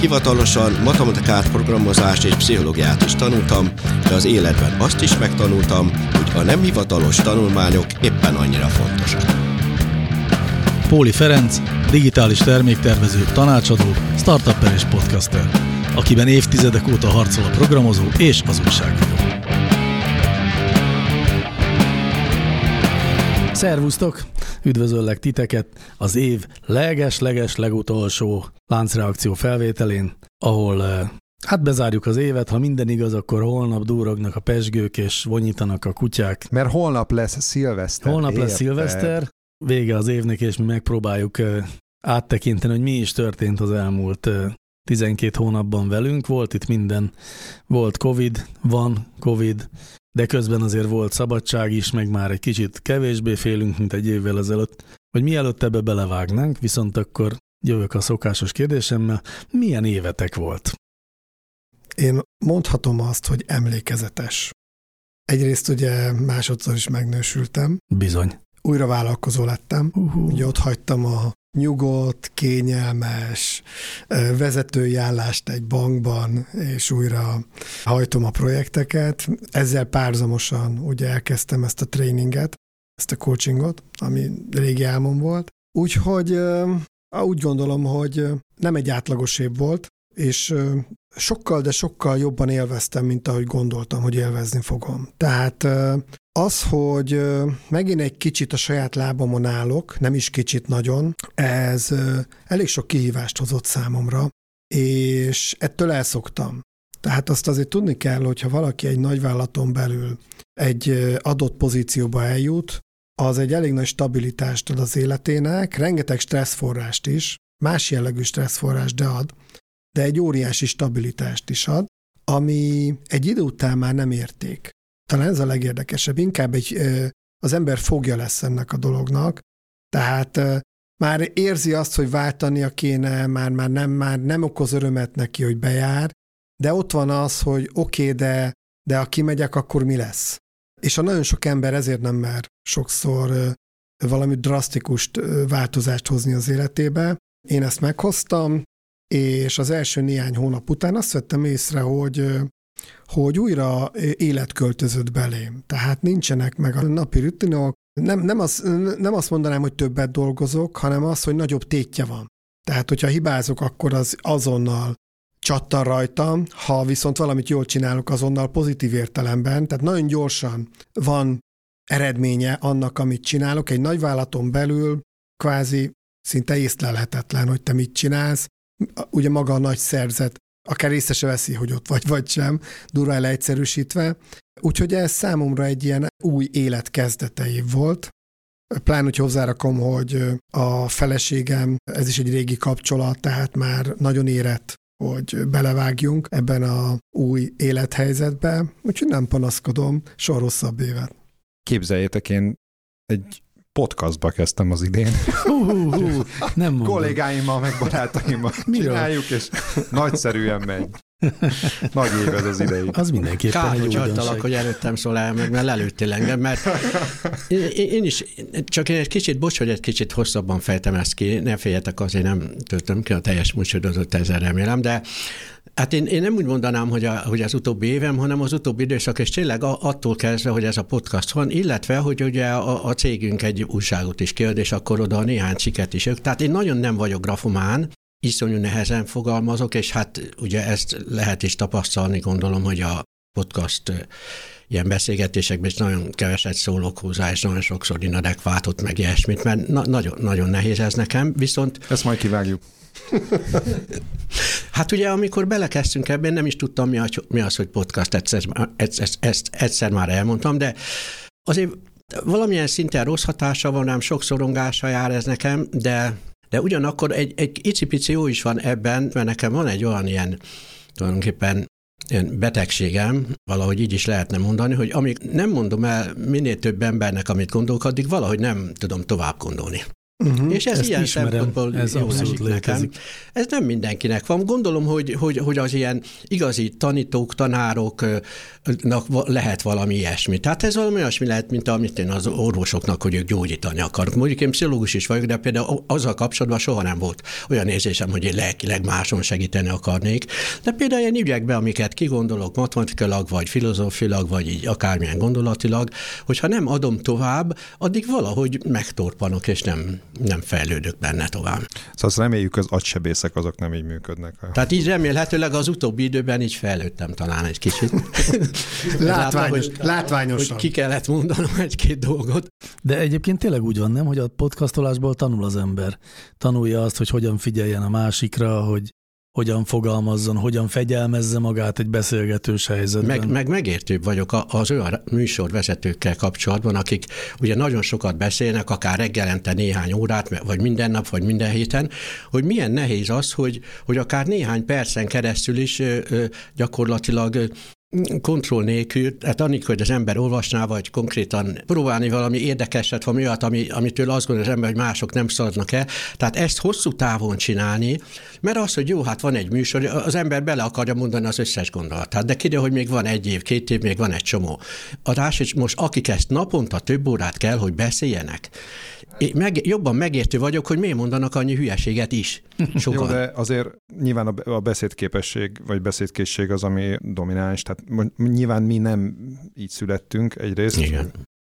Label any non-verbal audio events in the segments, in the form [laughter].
hivatalosan matematikát, programozást és pszichológiát is tanultam, de az életben azt is megtanultam, hogy a nem hivatalos tanulmányok éppen annyira fontosak. Póli Ferenc, digitális terméktervező, tanácsadó, startupper és podcaster, akiben évtizedek óta harcol a programozó és az újságíró. Szervusztok! Üdvözöllek titeket az év leges-leges legutolsó láncreakció felvételén, ahol eh, hát bezárjuk az évet, ha minden igaz, akkor holnap durognak a pesgők és vonyítanak a kutyák. Mert holnap lesz szilveszter. Holnap lesz érted? szilveszter, vége az évnek, és mi megpróbáljuk eh, áttekinteni, hogy mi is történt az elmúlt eh, 12 hónapban velünk. Volt itt minden, volt Covid, van Covid, de közben azért volt szabadság is, meg már egy kicsit kevésbé félünk, mint egy évvel ezelőtt. Hogy mielőtt ebbe belevágnánk, viszont akkor jövök a szokásos kérdésemmel, milyen évetek volt? Én mondhatom azt, hogy emlékezetes. Egyrészt ugye másodszor is megnősültem, Bizony. újra vállalkozó lettem, Uh-huh. ugye ott hagytam a nyugodt, kényelmes vezetői állást egy bankban, és újra hajtom a projekteket. Ezzel párzamosan ugye elkezdtem ezt a tréninget, ezt a coachingot, ami régi álmom volt. Úgyhogy úgy gondolom, hogy nem egy átlagos év volt, és sokkal, de sokkal jobban élveztem, mint ahogy gondoltam, hogy élvezni fogom. Tehát az, hogy megint egy kicsit a saját lábamon állok, nem is kicsit nagyon, ez elég sok kihívást hozott számomra, és ettől elszoktam. Tehát azt azért tudni kell, hogyha valaki egy nagyvállalaton belül egy adott pozícióba eljut, az egy elég nagy stabilitást ad az életének, rengeteg stresszforrást is, más jellegű stresszforrás, de ad, de egy óriási stabilitást is ad, ami egy idő után már nem érték. Talán ez a legérdekesebb. Inkább egy, az ember fogja lesz ennek a dolognak, tehát már érzi azt, hogy váltania kéne, már, már, nem, már nem okoz örömet neki, hogy bejár, de ott van az, hogy oké, okay, de, de ha kimegyek, akkor mi lesz? És a nagyon sok ember ezért nem mer sokszor valami drasztikus változást hozni az életébe. Én ezt meghoztam, és az első néhány hónap után azt vettem észre, hogy hogy újra élet költözött belém. Tehát nincsenek meg a napi rutinok, nem, nem, az, nem azt mondanám, hogy többet dolgozok, hanem az, hogy nagyobb tétje van. Tehát, hogyha hibázok, akkor az azonnal csattan rajtam, ha viszont valamit jól csinálok, azonnal pozitív értelemben, tehát nagyon gyorsan van eredménye annak, amit csinálok. Egy nagyvállalaton belül kvázi szinte észlelhetetlen, hogy te mit csinálsz. Ugye maga a nagy szerzet akár észre se veszi, hogy ott vagy, vagy sem, durván leegyszerűsítve. Úgyhogy ez számomra egy ilyen új élet kezdete év volt. Plán, hogy hozzárakom, hogy a feleségem, ez is egy régi kapcsolat, tehát már nagyon érett, hogy belevágjunk ebben a új élethelyzetbe, úgyhogy nem panaszkodom, soha rosszabb évet. Képzeljétek, én egy podcastba kezdtem az idén. Hú, hú, nem mondom. Kollégáimmal, meg barátaimmal csináljuk, és nagyszerűen megy. [laughs] Nagy év ez az idei. Az mindenképpen Kár, egy hogy hagytalak, hogy előttem szól el, meg mert lelőttél engem, mert én, én is, csak én egy kicsit, bocs, hogy egy kicsit hosszabban fejtem ezt ki, ne féljetek, azért nem töltöm ki a teljes műsorodat, ezzel remélem, de Hát én, én nem úgy mondanám, hogy, a, hogy az utóbbi évem, hanem az utóbbi időszak, és tényleg attól kezdve, hogy ez a podcast van, illetve, hogy ugye a, a cégünk egy újságot is kiad, és akkor oda néhány ciket is. Tehát én nagyon nem vagyok grafomán, iszonyú nehezen fogalmazok, és hát ugye ezt lehet is tapasztalni, gondolom, hogy a podcast ilyen beszélgetésekben is nagyon keveset szólok hozzá, és nagyon sokszor inadekvátot, meg ilyesmit, mert na- nagyon, nagyon nehéz ez nekem, viszont Ezt majd kivágjuk. [laughs] Hát ugye, amikor belekezdtünk ebben, nem is tudtam, mi az, mi az hogy podcast, egyszer, egyszer, ezt egyszer már elmondtam, de azért valamilyen szinten rossz hatása van, nem sok szorongása jár ez nekem, de, de ugyanakkor egy, egy icipici jó is van ebben, mert nekem van egy olyan ilyen tulajdonképpen ilyen betegségem, valahogy így is lehetne mondani, hogy amíg nem mondom el minél több embernek, amit gondolok, addig valahogy nem tudom tovább gondolni. Uh-huh, és ez ilyen ismerem, szempontból ez jól esik nekem. Ez nem mindenkinek van. Gondolom, hogy, hogy, hogy az ilyen igazi tanítók, tanároknak lehet valami ilyesmi. Tehát ez valami olyasmi lehet, mint amit én az orvosoknak, hogy ők gyógyítani akarok. Mondjuk én pszichológus is vagyok, de például azzal kapcsolatban soha nem volt olyan érzésem, hogy én lelkileg máson segíteni akarnék. De például ilyen ügyekben, amiket kigondolok matematikailag, vagy filozófilag, vagy így akármilyen gondolatilag, hogyha nem adom tovább, addig valahogy megtorpanok, és nem, nem fejlődök benne tovább. Szóval azt reméljük, az agysebészek azok nem így működnek. Tehát így remélhetőleg az utóbbi időben így fejlődtem talán egy kicsit. [laughs] Látványos, hogy, látványosan. Hogy ki kellett mondanom egy-két dolgot. De egyébként tényleg úgy van, nem, hogy a podcastolásból tanul az ember. Tanulja azt, hogy hogyan figyeljen a másikra, hogy hogyan fogalmazzon, hogyan fegyelmezze magát egy beszélgetős helyzetben. Meg, meg megértőbb vagyok az olyan műsorvezetőkkel kapcsolatban, akik ugye nagyon sokat beszélnek, akár reggelente néhány órát, vagy minden nap, vagy minden héten, hogy milyen nehéz az, hogy, hogy akár néhány percen keresztül is gyakorlatilag kontroll nélkül, tehát annélkül, hogy az ember olvasná, vagy konkrétan próbálni valami érdekeset, valami olyat, ami, amitől azt gondolja az ember, hogy mások nem szaladnak el. Tehát ezt hosszú távon csinálni, mert az, hogy jó, hát van egy műsor, az ember bele akarja mondani az összes gondolatát, de kiderül, hogy még van egy év, két év, még van egy csomó. Adás, és most akik ezt naponta több órát kell, hogy beszéljenek, én meg, jobban megértő vagyok, hogy miért mondanak annyi hülyeséget is. [laughs] Sokan. Jó, de azért nyilván a beszédképesség vagy beszédkészség az, ami domináns, tehát nyilván mi nem így születtünk egyrészt. Igen.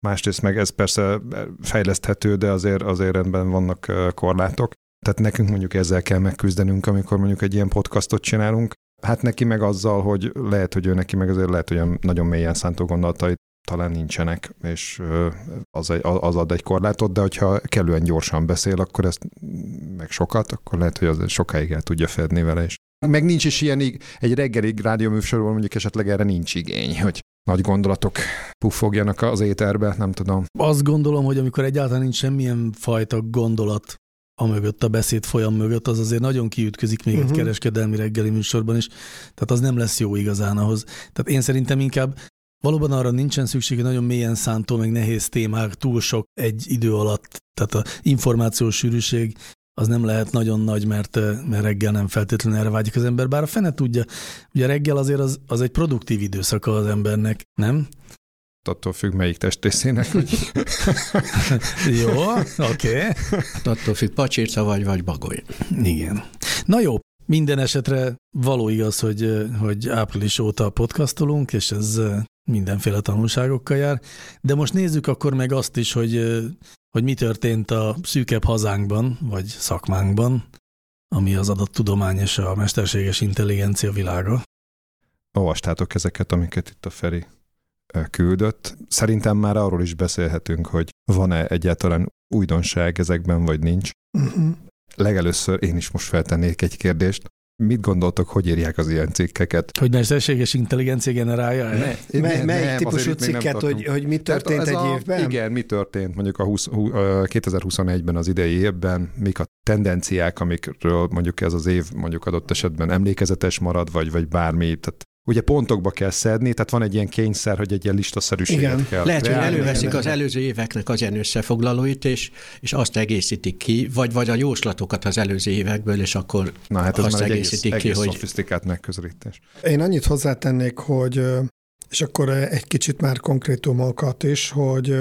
Másrészt meg ez persze fejleszthető, de azért, azért rendben vannak korlátok. Tehát nekünk mondjuk ezzel kell megküzdenünk, amikor mondjuk egy ilyen podcastot csinálunk. Hát neki meg azzal, hogy lehet, hogy ő neki meg azért lehet, hogy nagyon mélyen szántó gondolatait talán nincsenek, és az, az ad egy korlátot, de hogyha kellően gyorsan beszél, akkor ezt meg sokat, akkor lehet, hogy az sokáig el tudja fedni vele is. Meg nincs is ilyen, egy reggeli rádióműsorból mondjuk esetleg erre nincs igény, hogy nagy gondolatok puffogjanak az éterbe, nem tudom. Azt gondolom, hogy amikor egyáltalán nincs semmilyen fajta gondolat a mögött, a beszéd folyam mögött, az azért nagyon kiütközik még uh-huh. egy mhm. kereskedelmi reggeli műsorban is, tehát az nem lesz jó igazán ahhoz. Tehát én szerintem inkább Valóban arra nincsen szükség, hogy nagyon mélyen szántó, meg nehéz témák, túl sok egy idő alatt, tehát a információs sűrűség az nem lehet nagyon nagy, mert, mert reggel nem feltétlenül erre vágyik az ember, bár a fene tudja, ugye reggel azért az, az egy produktív időszaka az embernek, nem? attól függ, melyik testrészének. [laughs] jó, oké. Okay. Attól függ, pacsirca vagy, vagy bagoly. Igen. Na jó, minden esetre való igaz, hogy, hogy április óta podcastolunk, és ez mindenféle tanulságokkal jár. De most nézzük akkor meg azt is, hogy, hogy mi történt a szűkebb hazánkban, vagy szakmánkban, ami az adattudomány és a mesterséges intelligencia világa. Olvastátok ezeket, amiket itt a Feri küldött. Szerintem már arról is beszélhetünk, hogy van-e egyáltalán újdonság ezekben, vagy nincs. Uh-huh. Legelőször én is most feltennék egy kérdést. Mit gondoltok, hogy írják az ilyen cikkeket? Hogy mesterséges intelligencia generálja? Ne, ne, melyik nem, típusú cikket, hogy, hogy mi történt egy a, évben? Igen, mi történt mondjuk a 20, 2021-ben az idei évben, mik a tendenciák, amikről mondjuk ez az év mondjuk adott esetben emlékezetes marad, vagy, vagy bármi, tehát ugye pontokba kell szedni, tehát van egy ilyen kényszer, hogy egy ilyen listaszerűséget Igen. kell. Lehet, hogy előveszik az előző éveknek az ilyen összefoglalóit, és, és azt egészítik ki, vagy, vagy a jóslatokat az előző évekből, és akkor Na, hát ez azt már egészítik egész, ki, egész hogy... szofisztikált megközelítés. Én annyit hozzátennék, hogy és akkor egy kicsit már konkrétumokat is, hogy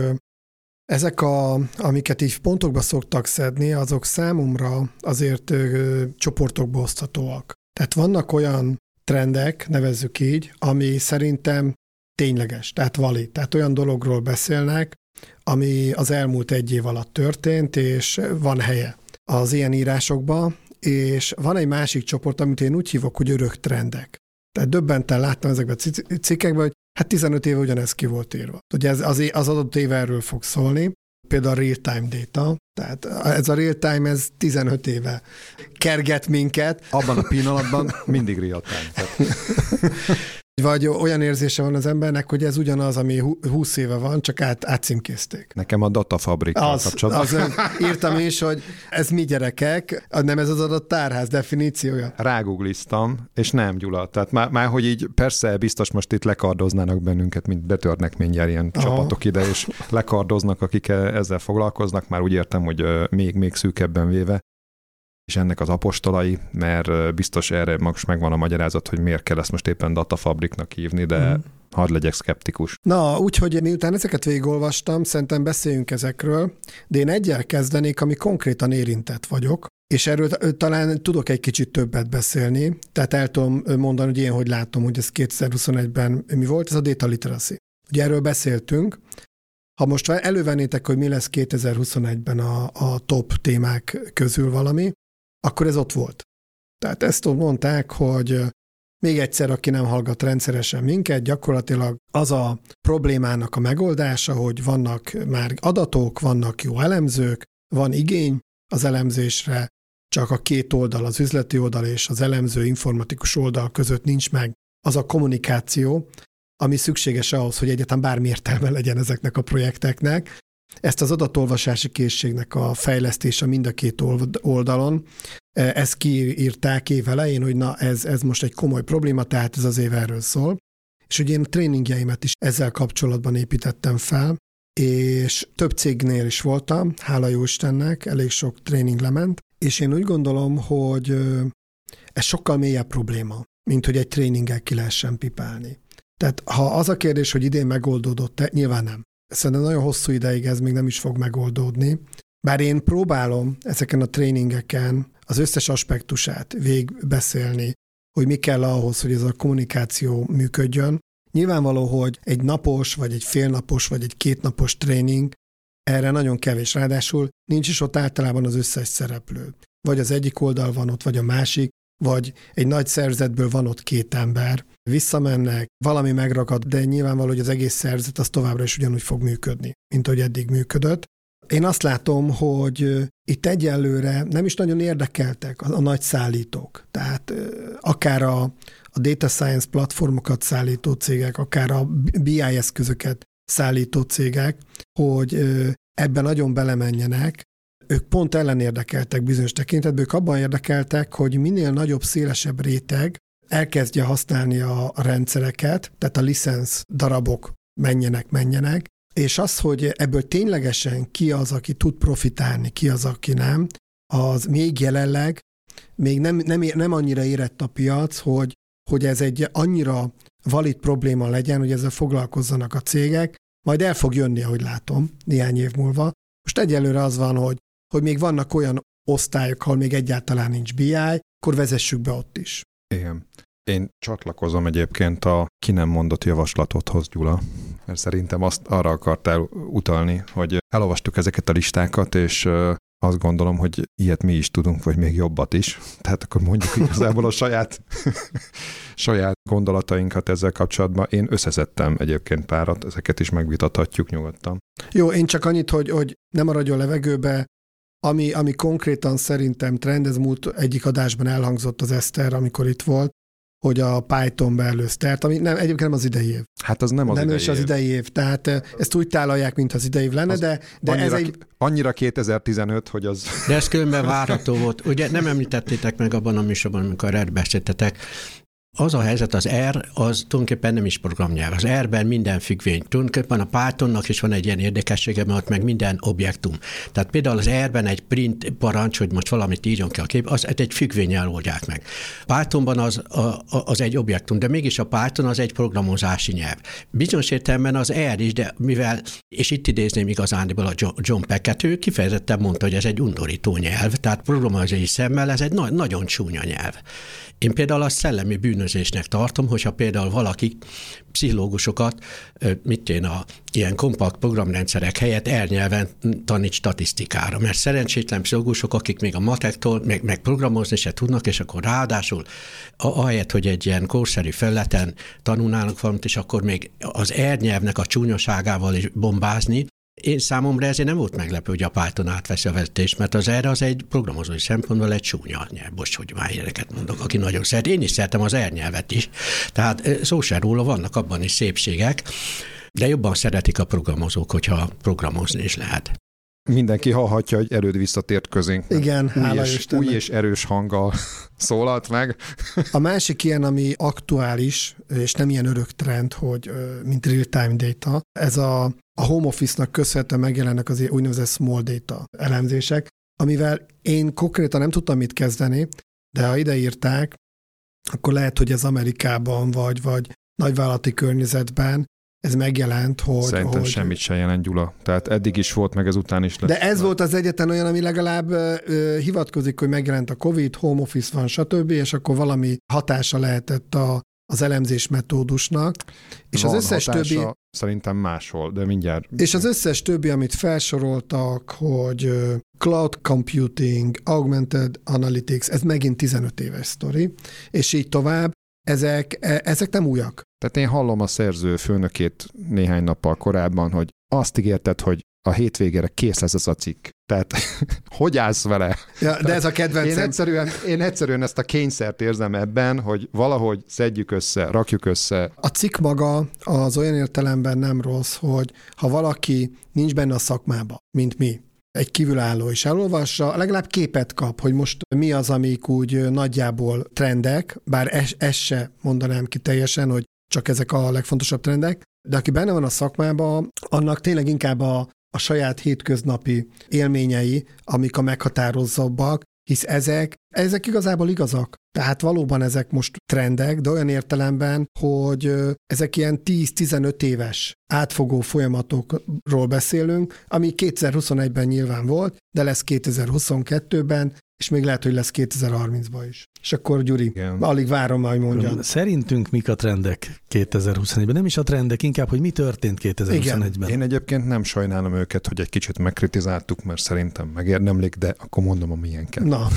ezek, a, amiket így pontokba szoktak szedni, azok számomra azért ö, csoportokba oszthatóak. Tehát vannak olyan trendek, nevezzük így, ami szerintem tényleges, tehát valid. Tehát olyan dologról beszélnek, ami az elmúlt egy év alatt történt, és van helye az ilyen írásokban, és van egy másik csoport, amit én úgy hívok, hogy örök trendek. Tehát döbbenten láttam ezekben a cikkekben, hogy hát 15 éve ugyanez ki volt írva. Ugye ez az, az adott év erről fog szólni, például a real-time data, tehát ez a real-time, ez 15 éve kerget minket. Abban a pillanatban mindig real-time. [laughs] Vagy olyan érzése van az embernek, hogy ez ugyanaz, ami 20 éve van, csak át, átcímkézték. Nekem a datafabrik az, kapcsolatban. Az, írtam is, hogy ez mi gyerekek, nem ez az adott tárház definíciója. Rágugliztam, és nem, Gyula. Tehát már, már, hogy így persze biztos most itt lekardoznának bennünket, mint betörnek mindjárt ilyen Aha. csapatok ide, és lekardoznak, akik e- ezzel foglalkoznak. Már úgy értem, hogy még, még szűkebben véve és ennek az apostolai, mert biztos erre most megvan a magyarázat, hogy miért kell ezt most éppen datafabriknak hívni, de mm. hadd legyek szkeptikus. Na, úgyhogy miután ezeket végigolvastam, szerintem beszéljünk ezekről, de én egyel kezdenék, ami konkrétan érintett vagyok, és erről talán tudok egy kicsit többet beszélni, tehát el tudom mondani, hogy én hogy látom, hogy ez 2021-ben mi volt, ez a data literacy. Ugye erről beszéltünk, ha most elővennétek, hogy mi lesz 2021-ben a, a top témák közül valami, akkor ez ott volt. Tehát ezt mondták, hogy még egyszer, aki nem hallgat rendszeresen minket, gyakorlatilag az a problémának a megoldása, hogy vannak már adatok, vannak jó elemzők, van igény az elemzésre, csak a két oldal, az üzleti oldal és az elemző informatikus oldal között nincs meg az a kommunikáció, ami szükséges ahhoz, hogy egyáltalán bármi értelme legyen ezeknek a projekteknek, ezt az adatolvasási készségnek a fejlesztése mind a két oldalon, e, ezt kiírták év elején, hogy na ez, ez most egy komoly probléma, tehát ez az év erről szól. És hogy én tréningjeimet is ezzel kapcsolatban építettem fel, és több cégnél is voltam, hála jó Istennek, elég sok tréning lement, és én úgy gondolom, hogy ez sokkal mélyebb probléma, mint hogy egy tréninggel ki lehessen pipálni. Tehát ha az a kérdés, hogy idén megoldódott nyilván nem szerintem nagyon hosszú ideig ez még nem is fog megoldódni. Bár én próbálom ezeken a tréningeken az összes aspektusát végigbeszélni, hogy mi kell ahhoz, hogy ez a kommunikáció működjön. Nyilvánvaló, hogy egy napos, vagy egy félnapos, vagy egy kétnapos tréning erre nagyon kevés. Ráadásul nincs is ott általában az összes szereplő. Vagy az egyik oldal van ott, vagy a másik, vagy egy nagy szerzetből van ott két ember, visszamennek, valami megragad, de nyilvánvaló, hogy az egész szerzet az továbbra is ugyanúgy fog működni, mint ahogy eddig működött. Én azt látom, hogy itt egyelőre nem is nagyon érdekeltek a, a nagy szállítók. Tehát akár a, a data science platformokat szállító cégek, akár a BI eszközöket szállító cégek, hogy ebben nagyon belemenjenek, ők pont ellenérdekeltek bizonyos tekintetben, ők abban érdekeltek, hogy minél nagyobb, szélesebb réteg elkezdje használni a, rendszereket, tehát a licensz darabok menjenek, menjenek, és az, hogy ebből ténylegesen ki az, aki tud profitálni, ki az, aki nem, az még jelenleg még nem, nem, nem annyira érett a piac, hogy, hogy ez egy annyira valid probléma legyen, hogy ezzel foglalkozzanak a cégek, majd el fog jönni, ahogy látom, néhány év múlva. Most egyelőre az van, hogy, hogy még vannak olyan osztályok, ahol még egyáltalán nincs BI, akkor vezessük be ott is. Igen. Én csatlakozom egyébként a ki nem mondott javaslatodhoz, Gyula, mert szerintem azt arra akartál utalni, hogy elolvastuk ezeket a listákat, és azt gondolom, hogy ilyet mi is tudunk, vagy még jobbat is. Tehát akkor mondjuk igazából a saját, [laughs] saját gondolatainkat ezzel kapcsolatban. Én összeszedtem egyébként párat, ezeket is megvitathatjuk nyugodtan. Jó, én csak annyit, hogy, hogy nem maradjon levegőbe, ami, ami konkrétan szerintem trend, ez múlt egyik adásban elhangzott az Eszter, amikor itt volt, hogy a Python beelőzte, ami nem, egyébként nem az idei év. Hát az nem az nem idei is az idei év, tehát ezt úgy tálalják, mint az idei év lenne, az de, de annyira, ez egy... Annyira 2015, hogy az... De ez különben várható volt. Ugye nem említettétek meg abban a műsorban, amikor erről beszéltetek, az a helyzet, az R az tulajdonképpen nem is programnyelv. Az R-ben minden függvény. Tulajdonképpen a Pythonnak is van egy ilyen érdekessége, mert meg minden objektum. Tehát például az R-ben egy print parancs, hogy most valamit írjon ki a kép, az egy függvényel oldják meg. Pythonban az, a, az egy objektum, de mégis a Python az egy programozási nyelv. Bizonyos értelemben az R is, de mivel, és itt idézném igazándiból a John Pecket, ő kifejezetten mondta, hogy ez egy undorító nyelv, tehát programozási szemmel ez egy na- nagyon csúnya nyelv. Én például a szellemi bűnözésnek tartom, hogyha például valaki pszichológusokat, mit én a ilyen kompakt programrendszerek helyett elnyelven tanít statisztikára, mert szerencsétlen pszichológusok, akik még a matektól, meg, meg programozni se tudnak, és akkor ráadásul ahelyett, hogy egy ilyen korszerű felületen tanulnának valamit, és akkor még az ernyelvnek a csúnyoságával is bombázni, Én számomra ezért nem volt meglepő, hogy a Python átveszi a vezetést, mert az erre az egy programozói szempontból egy csúnya nyelv. Bocs, hogy már ilyeneket mondok, aki nagyon szeret. Én is szeretem az ernyelvet is. Tehát szó se róla, vannak abban is szépségek, de jobban szeretik a programozók, hogyha programozni is lehet mindenki hallhatja, hogy erőd visszatért közénk. Igen, új hála és, új és erős hanggal [laughs] szólalt meg. A másik ilyen, ami aktuális, és nem ilyen örök trend, hogy mint real-time data, ez a, a home office-nak köszönhetően megjelennek az úgynevezett small data elemzések, amivel én konkrétan nem tudtam mit kezdeni, de ha ideírták, akkor lehet, hogy ez Amerikában vagy, vagy nagyvállalati környezetben ez megjelent, hogy... Szerintem hogy... semmit se jelent, Gyula. Tehát eddig is volt, meg ezután is lesz. De ez volt az egyetlen olyan, ami legalább ö, hivatkozik, hogy megjelent a Covid, home office van, stb., és akkor valami hatása lehetett a, az elemzés metódusnak. És van az összes többi... Szerintem máshol, de mindjárt... És az összes többi, amit felsoroltak, hogy cloud computing, augmented analytics, ez megint 15 éves sztori, és így tovább, ezek, e, ezek nem újak. Tehát én hallom a szerző főnökét néhány nappal korábban, hogy azt ígérted, hogy a hétvégére kész lesz az a cikk. Tehát [laughs] hogy állsz vele? Ja, de ez a kedvencem. Én egyszerűen, én egyszerűen ezt a kényszert érzem ebben, hogy valahogy szedjük össze, rakjuk össze. A cikk maga az olyan értelemben nem rossz, hogy ha valaki nincs benne a szakmába, mint mi, egy kívülálló is elolvassa, legalább képet kap, hogy most mi az, amik úgy nagyjából trendek, bár ezt ez se mondanám ki teljesen, hogy csak ezek a legfontosabb trendek, de aki benne van a szakmában, annak tényleg inkább a, a saját hétköznapi élményei, amik a meghatározóbbak, hisz ezek, ezek igazából igazak. Tehát valóban ezek most trendek, de olyan értelemben, hogy ezek ilyen 10-15 éves átfogó folyamatokról beszélünk, ami 2021-ben nyilván volt, de lesz 2022-ben, és még lehet, hogy lesz 2030-ban is. És akkor Gyuri, Igen. alig várom, hogy mondjam. Szerintünk mik a trendek 2021-ben? Nem is a trendek, inkább, hogy mi történt 2021-ben. Én egyébként nem sajnálom őket, hogy egy kicsit megkritizáltuk, mert szerintem megérdemlik, de akkor mondom, a milyenket. Na.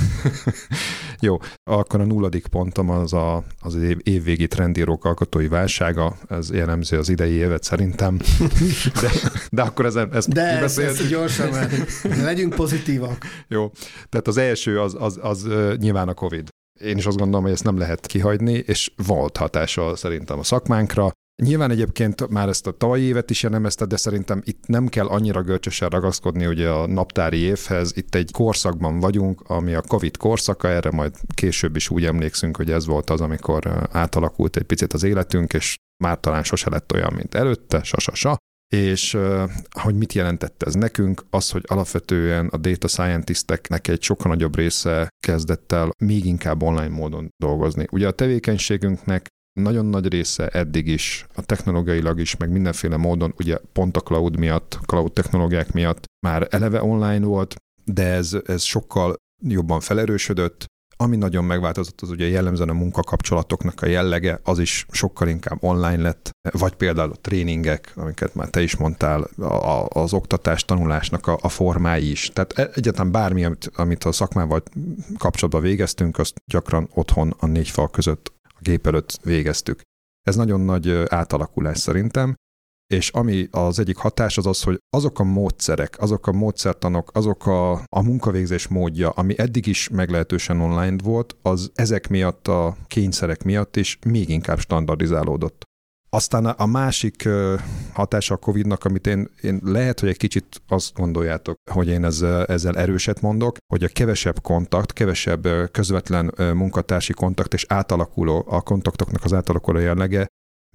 [laughs] Jó, akkor a nulladik pontom az a, az év, évvégi trendírók alkotói válsága, ez jellemző az idei évet szerintem. [laughs] De, de akkor ez, ez De ez, ez gyorsan, mert legyünk pozitívak. Jó, tehát az első az, az, az, nyilván a Covid. Én is azt gondolom, hogy ezt nem lehet kihagyni, és volt hatása szerintem a szakmánkra. Nyilván egyébként már ezt a tavalyi évet is jellemezte, de szerintem itt nem kell annyira görcsösen ragaszkodni ugye a naptári évhez. Itt egy korszakban vagyunk, ami a Covid korszaka, erre majd később is úgy emlékszünk, hogy ez volt az, amikor átalakult egy picit az életünk, és már talán sose lett olyan, mint előtte, sa-sa-sa. És hogy mit jelentett ez nekünk? Az, hogy alapvetően a data scientisteknek egy sokkal nagyobb része kezdett el még inkább online módon dolgozni. Ugye a tevékenységünknek nagyon nagy része eddig is, a technológiailag is, meg mindenféle módon, ugye pont a cloud miatt, cloud technológiák miatt már eleve online volt, de ez, ez sokkal jobban felerősödött, ami nagyon megváltozott, az ugye jellemzően a munkakapcsolatoknak a jellege, az is sokkal inkább online lett, vagy például a tréningek, amiket már te is mondtál, a, az oktatás, tanulásnak a, a formái is. Tehát e, egyáltalán bármi, amit, amit a szakmával kapcsolatban végeztünk, azt gyakran otthon a négy fal között a gép előtt végeztük. Ez nagyon nagy átalakulás szerintem, és ami az egyik hatás az az, hogy azok a módszerek, azok a módszertanok, azok a, a munkavégzés módja, ami eddig is meglehetősen online volt, az ezek miatt a kényszerek miatt is még inkább standardizálódott. Aztán a másik hatása a Covid-nak, amit én, én lehet, hogy egy kicsit azt gondoljátok, hogy én ezzel, ezzel erőset mondok, hogy a kevesebb kontakt, kevesebb közvetlen munkatársi kontakt és átalakuló, a kontaktoknak az átalakuló jellege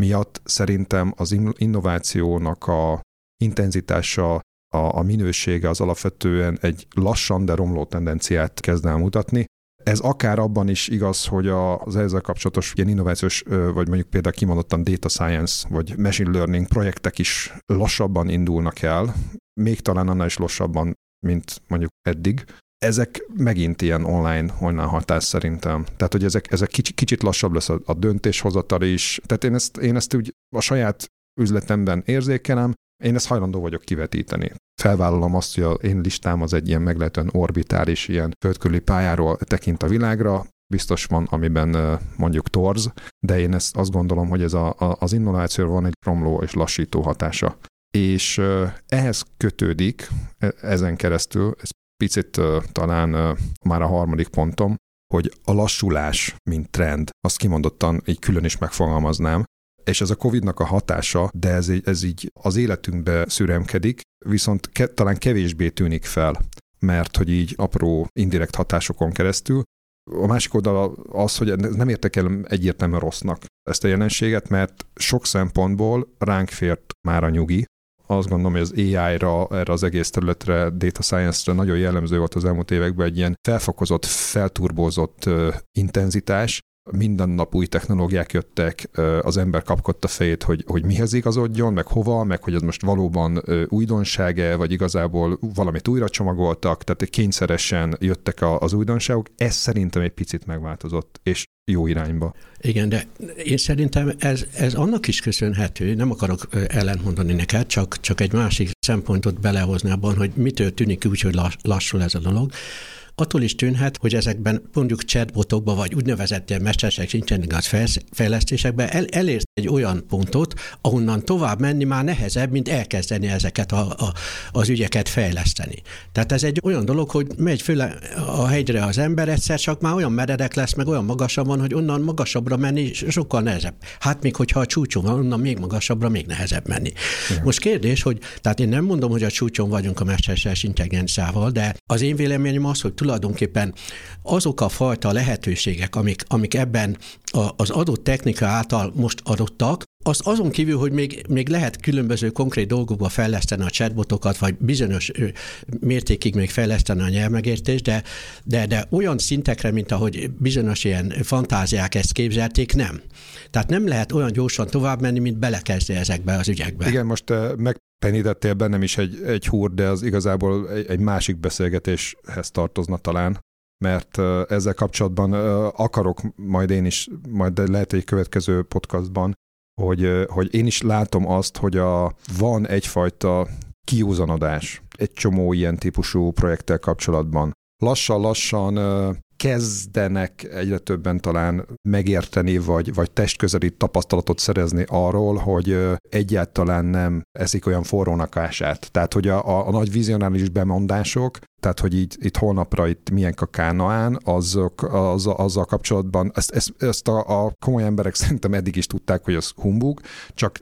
miatt szerintem az innovációnak a intenzitása, a, a minősége az alapvetően egy lassan, de romló tendenciát kezd el mutatni. Ez akár abban is igaz, hogy az ezzel kapcsolatos ilyen innovációs, vagy mondjuk például kimondottan data science, vagy machine learning projektek is lassabban indulnak el, még talán annál is lassabban, mint mondjuk eddig ezek megint ilyen online, online hatás szerintem. Tehát, hogy ezek, ezek kicsit, kicsit lassabb lesz a, a döntéshozatal is. Tehát én ezt, én ezt úgy a saját üzletemben érzékelem, én ezt hajlandó vagyok kivetíteni. Felvállalom azt, hogy a én listám az egy ilyen meglehetően orbitális, ilyen földkörüli pályáról tekint a világra, biztos van, amiben mondjuk torz, de én ezt azt gondolom, hogy ez a, a, az innovációra van egy romló és lassító hatása. és ehhez kötődik e, ezen keresztül, ez picit talán már a harmadik pontom, hogy a lassulás, mint trend, azt kimondottan így külön is megfogalmaznám, és ez a Covid-nak a hatása, de ez, ez így az életünkbe szüremkedik, viszont ke, talán kevésbé tűnik fel, mert hogy így apró indirekt hatásokon keresztül. A másik oldal az, hogy nem értek el egyértelműen rossznak ezt a jelenséget, mert sok szempontból ránk fért már a nyugi, azt gondolom, hogy az AI-ra, erre az egész területre, data science-re nagyon jellemző volt az elmúlt években egy ilyen felfokozott, felturbózott intenzitás, minden nap új technológiák jöttek, az ember kapkodta fejét, hogy, hogy mihez igazodjon, meg hova, meg hogy ez most valóban újdonsága, vagy igazából valamit újra csomagoltak, tehát kényszeresen jöttek az újdonságok. Ez szerintem egy picit megváltozott, és jó irányba. Igen, de én szerintem ez, ez annak is köszönhető, nem akarok ellentmondani neked, csak, csak egy másik szempontot belehozni abban, hogy mitől tűnik úgy, hogy lassul ez a dolog attól is tűnhet, hogy ezekben mondjuk chatbotokban vagy úgynevezett mesterséges intelligencia fejlesztésekben el, elért egy olyan pontot, ahonnan tovább menni már nehezebb, mint elkezdeni ezeket a, a, az ügyeket fejleszteni. Tehát ez egy olyan dolog, hogy megy föl a hegyre az ember, egyszer csak már olyan meredek lesz, meg olyan magasabb van, hogy onnan magasabbra menni sokkal nehezebb. Hát még hogyha a csúcson van, onnan még magasabbra még nehezebb menni. Igen. Most kérdés, hogy tehát én nem mondom, hogy a csúcson vagyunk a mesterséges intelligenciával, de az én véleményem az, hogy tulajdonképpen azok a fajta lehetőségek, amik, amik ebben az adott technika által most adottak, azt azon kívül, hogy még, még lehet különböző konkrét dolgokba fejleszteni a chatbotokat, vagy bizonyos mértékig még fejleszteni a nyelvmegértést, de, de, de olyan szintekre, mint ahogy bizonyos ilyen fantáziák ezt képzelték, nem. Tehát nem lehet olyan gyorsan tovább menni, mint belekezdni ezekbe az ügyekbe. Igen, most megpenítettél bennem is egy, egy húr, de az igazából egy, egy másik beszélgetéshez tartozna talán, mert ezzel kapcsolatban akarok majd én is, majd lehet egy következő podcastban, hogy, hogy én is látom azt, hogy a, van egyfajta kiúzanodás egy csomó ilyen típusú projekttel kapcsolatban. Lassan-lassan kezdenek egyre többen talán megérteni, vagy, vagy testközeli tapasztalatot szerezni arról, hogy egyáltalán nem eszik olyan forrónak ását. Tehát, hogy a, a, a nagy vizionális bemondások, tehát, hogy így, itt holnapra itt milyen a kánaán, azok, az, azzal kapcsolatban, ezt, ezt, ezt a, a komoly emberek [laughs] szerintem eddig is tudták, hogy az humbug, csak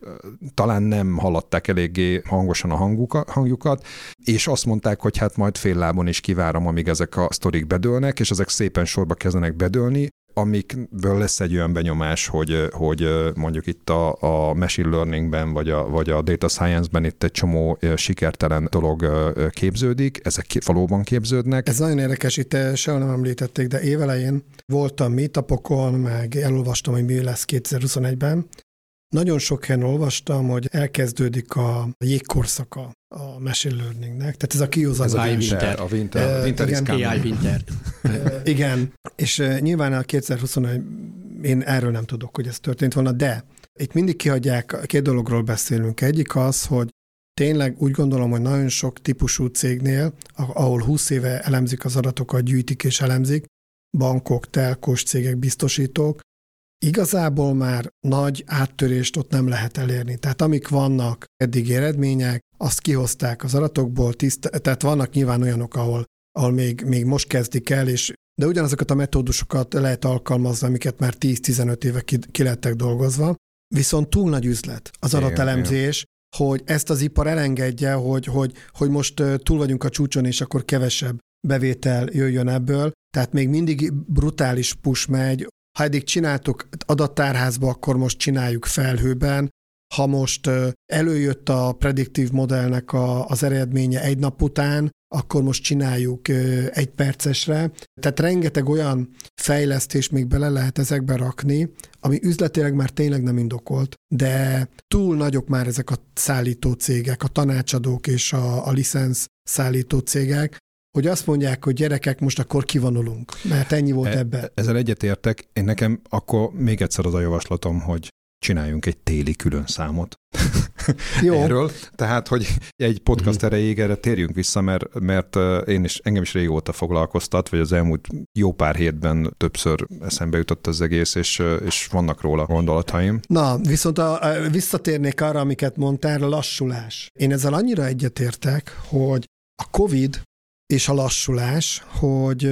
talán nem hallatták eléggé hangosan a hangukat, hangjukat, és azt mondták, hogy hát majd fél lábon is kivárom, amíg ezek a sztorik bedőlnek, és ezek szépen sorba kezdenek bedőlni, amikből lesz egy olyan benyomás, hogy, hogy mondjuk itt a, a machine learningben, vagy a, vagy a data science-ben itt egy csomó sikertelen dolog képződik, ezek valóban képződnek. Ez nagyon érdekes, itt sehol nem említették, de évelején voltam meetupokon, meg elolvastam, hogy mi lesz 2021-ben, nagyon sok helyen olvastam, hogy elkezdődik a jégkorszaka a machine learningnek, tehát ez a kiúzanodás. Az winter. A winter, uh, winter igen, AI winter. uh, [laughs] igen, és uh, nyilván a 2021 én erről nem tudok, hogy ez történt volna, de itt mindig kihagyják, két dologról beszélünk. Egyik az, hogy tényleg úgy gondolom, hogy nagyon sok típusú cégnél, ahol 20 éve elemzik az adatokat, gyűjtik és elemzik, bankok, telkos cégek, biztosítók, igazából már nagy áttörést ott nem lehet elérni. Tehát amik vannak eddig eredmények, azt kihozták az adatokból, tiszt, tehát vannak nyilván olyanok, ahol, ahol még, még most kezdik el, és de ugyanazokat a metódusokat lehet alkalmazni, amiket már 10-15 éve ki, ki lettek dolgozva. Viszont túl nagy üzlet az adatelemzés, hogy ezt az ipar elengedje, hogy, hogy, hogy most túl vagyunk a csúcson, és akkor kevesebb bevétel jöjjön ebből. Tehát még mindig brutális push megy, ha eddig csináltuk adattárházba, akkor most csináljuk felhőben, ha most előjött a prediktív modellnek a, az eredménye egy nap után, akkor most csináljuk egy percesre. Tehát rengeteg olyan fejlesztés még bele lehet ezekbe rakni, ami üzletileg már tényleg nem indokolt, de túl nagyok már ezek a szállító cégek, a tanácsadók és a, a licensz szállító cégek, hogy azt mondják, hogy gyerekek, most akkor kivonulunk, mert ennyi volt e, ebben. Ezzel egyetértek. Én nekem akkor még egyszer az a javaslatom, hogy csináljunk egy téli külön számot. Jó. [laughs] Erről. Tehát, hogy egy podcast Mhm. erejéig erre térjünk vissza, mert, mert én is, engem is régóta foglalkoztat, vagy az elmúlt jó pár hétben többször eszembe jutott az egész, és, és vannak róla gondolataim. Na, viszont a, a, visszatérnék arra, amiket mondtál, a lassulás. Én ezzel annyira egyetértek, hogy a COVID és a lassulás, hogy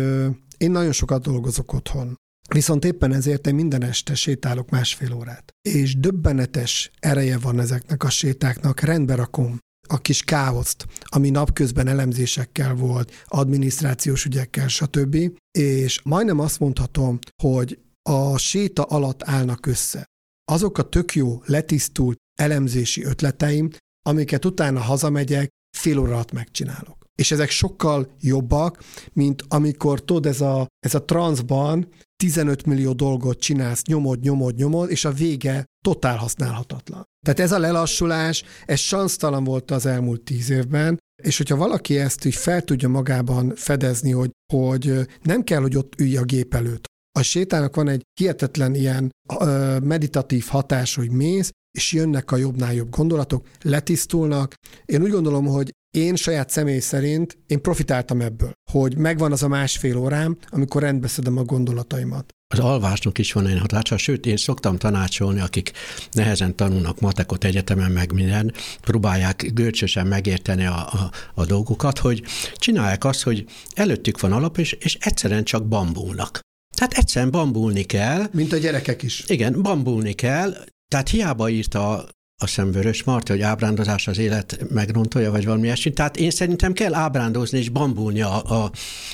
én nagyon sokat dolgozok otthon. Viszont éppen ezért én minden este sétálok másfél órát. És döbbenetes ereje van ezeknek a sétáknak, rendbe rakom a kis káoszt, ami napközben elemzésekkel volt, adminisztrációs ügyekkel, stb. És majdnem azt mondhatom, hogy a séta alatt állnak össze. Azok a tök jó, letisztult elemzési ötleteim, amiket utána hazamegyek, fél óra alatt megcsinálok. És ezek sokkal jobbak, mint amikor tudod, ez a, ez a transzban 15 millió dolgot csinálsz, nyomod, nyomod, nyomod, és a vége totál használhatatlan. Tehát ez a lelassulás, ez sansztalan volt az elmúlt tíz évben, és hogyha valaki ezt így fel tudja magában fedezni, hogy, hogy nem kell, hogy ott ülj a gép előtt. A sétának van egy hihetetlen ilyen ö, meditatív hatás, hogy mész, és jönnek a jobbnál jobb gondolatok, letisztulnak. Én úgy gondolom, hogy én saját személy szerint, én profitáltam ebből, hogy megvan az a másfél órám, amikor rendbeszedem a gondolataimat. Az alvásnak is van egy hatása, sőt, én szoktam tanácsolni, akik nehezen tanulnak matekot egyetemen, meg minden, próbálják görcsösen megérteni a, a, a dolgokat, hogy csinálják azt, hogy előttük van alap, és, és egyszerűen csak bambulnak. Tehát egyszerűen bambulni kell. Mint a gyerekek is. Igen, bambulni kell, tehát hiába írta a szemvörös Marti, hogy ábrándozás az élet megrontolja, vagy valami ilyesmi. Tehát én szerintem kell ábrándozni és bambulni a, a,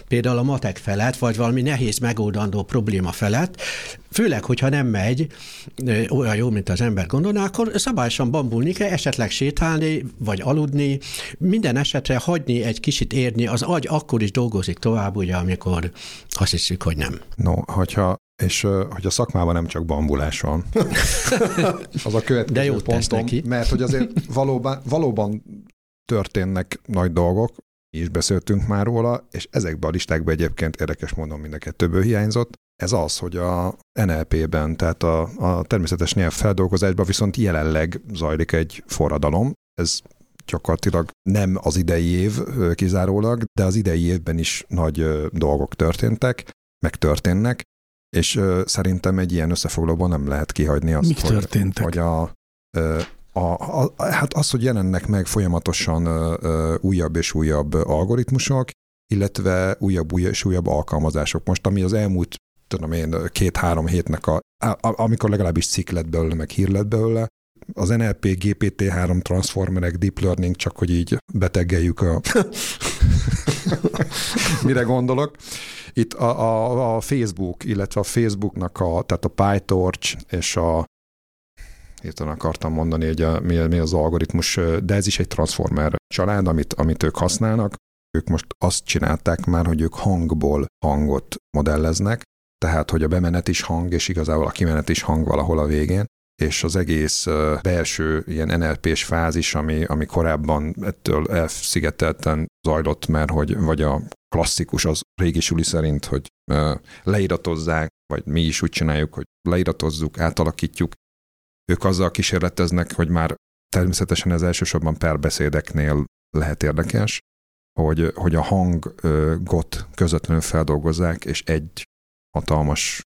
például a matek felett, vagy valami nehéz megoldandó probléma felett, főleg, hogyha nem megy olyan jó, mint az ember gondolná, akkor szabályosan bambulni kell, esetleg sétálni, vagy aludni, minden esetre hagyni egy kicsit érni, az agy akkor is dolgozik tovább, ugye, amikor azt hiszük, hogy nem. No, hogyha és hogy a szakmában nem csak bambulás van. [laughs] az a következő De jót pontom, neki. mert hogy azért valóban, valóban történnek nagy dolgok, is beszéltünk már róla, és ezekben a listákban egyébként érdekes módon mind a kettőből hiányzott. Ez az, hogy a NLP-ben, tehát a, a természetes nyelv feldolgozásban viszont jelenleg zajlik egy forradalom. Ez gyakorlatilag nem az idei év kizárólag, de az idei évben is nagy dolgok történtek, megtörténnek, és ö, szerintem egy ilyen összefoglalóban nem lehet kihagyni azt, Mik hogy, történtek? hogy a, ö, a, a, hát az, hogy jelennek meg folyamatosan ö, ö, újabb és újabb algoritmusok, illetve újabb, újabb és újabb alkalmazások. Most, ami az elmúlt, tudom én, két-három hétnek, a, a, amikor legalábbis cikk lett belőle, meg hír lett belőle, az NLP, GPT-3 transformerek, deep learning, csak hogy így beteggeljük a... [laughs] Mire gondolok? Itt a, a, a Facebook, illetve a Facebooknak a, tehát a PyTorch és a hirtelen akartam mondani, hogy a, mi, mi az algoritmus, de ez is egy transformer család, amit, amit ők használnak. Ők most azt csinálták már, hogy ők hangból hangot modelleznek, tehát, hogy a bemenet is hang, és igazából a kimenet is hang valahol a végén, és az egész belső ilyen NLP-s fázis, ami, ami korábban ettől elszigetelten zajlott, mert hogy vagy a klasszikus az régi suli szerint, hogy leiratozzák, vagy mi is úgy csináljuk, hogy leiratozzuk, átalakítjuk. Ők azzal kísérleteznek, hogy már természetesen ez elsősorban perbeszédeknél lehet érdekes, hogy, hogy a hangot közvetlenül feldolgozzák, és egy hatalmas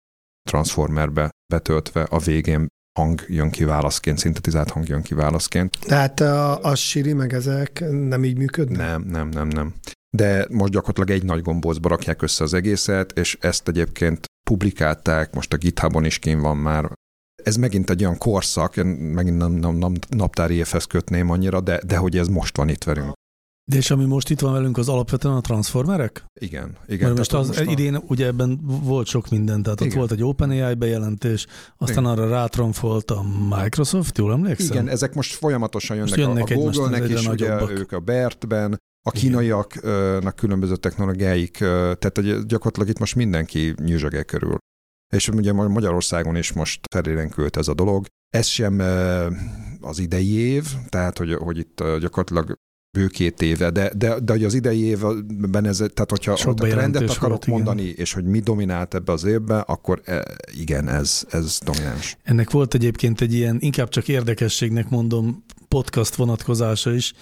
transformerbe betöltve a végén hang jön ki válaszként, szintetizált hang jön ki válaszként. Tehát a, a Siri meg ezek nem így működnek? Nem, nem, nem, nem. De most gyakorlatilag egy nagy gombócba rakják össze az egészet, és ezt egyébként publikálták, most a GitHubon is kín van már. Ez megint egy olyan korszak, én megint nem, nem, nem naptári évhez kötném annyira, de, de hogy ez most van itt velünk. De és ami most itt van velünk, az alapvetően a transformerek? Igen, igen. Mert most az most a- idén ugye ebben volt sok minden, tehát ott Igen. volt egy OpenAI bejelentés, aztán arra rátronfolt a Microsoft, jól emlékszem? Igen, ezek most folyamatosan jönnek, Most jönnek a, a Google-nek is, ugye nagyobbak. ők a BERT-ben, a kínaiaknak különböző technológiáik, tehát hogy gyakorlatilag itt most mindenki nyüzsöge körül. És ugye Magyarországon is most felélenkült ez a dolog. Ez sem az idei év, tehát hogy, hogy itt gyakorlatilag bő két éve, de, de, de hogy az idei évben ez, tehát hogyha Sok a trendet bejelentés akarok volt, igen. mondani, és hogy mi dominált ebbe az évbe, akkor e, igen, ez, ez domináns. Ennek volt egyébként egy ilyen, inkább csak érdekességnek mondom, podcast vonatkozása is.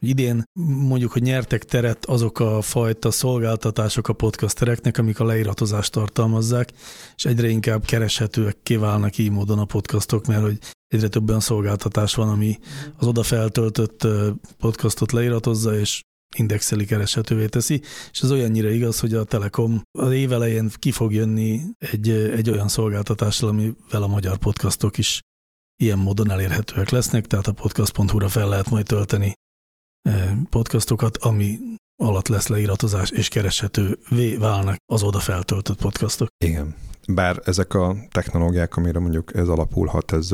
Idén mondjuk, hogy nyertek teret azok a fajta szolgáltatások a podcastereknek, amik a leiratozást tartalmazzák, és egyre inkább kereshetőek kiválnak így módon a podcastok, mert hogy egyre több olyan szolgáltatás van, ami az oda feltöltött podcastot leiratozza, és indexeli kereshetővé teszi, és ez olyannyira igaz, hogy a Telekom az év elején ki fog jönni egy, egy olyan szolgáltatással, amivel a magyar podcastok is ilyen módon elérhetőek lesznek, tehát a podcast.hu-ra fel lehet majd tölteni podcastokat, ami alatt lesz leiratozás, és kereshetővé válnak az oda feltöltött podcastok. Igen. Bár ezek a technológiák, amire mondjuk ez alapulhat, ez,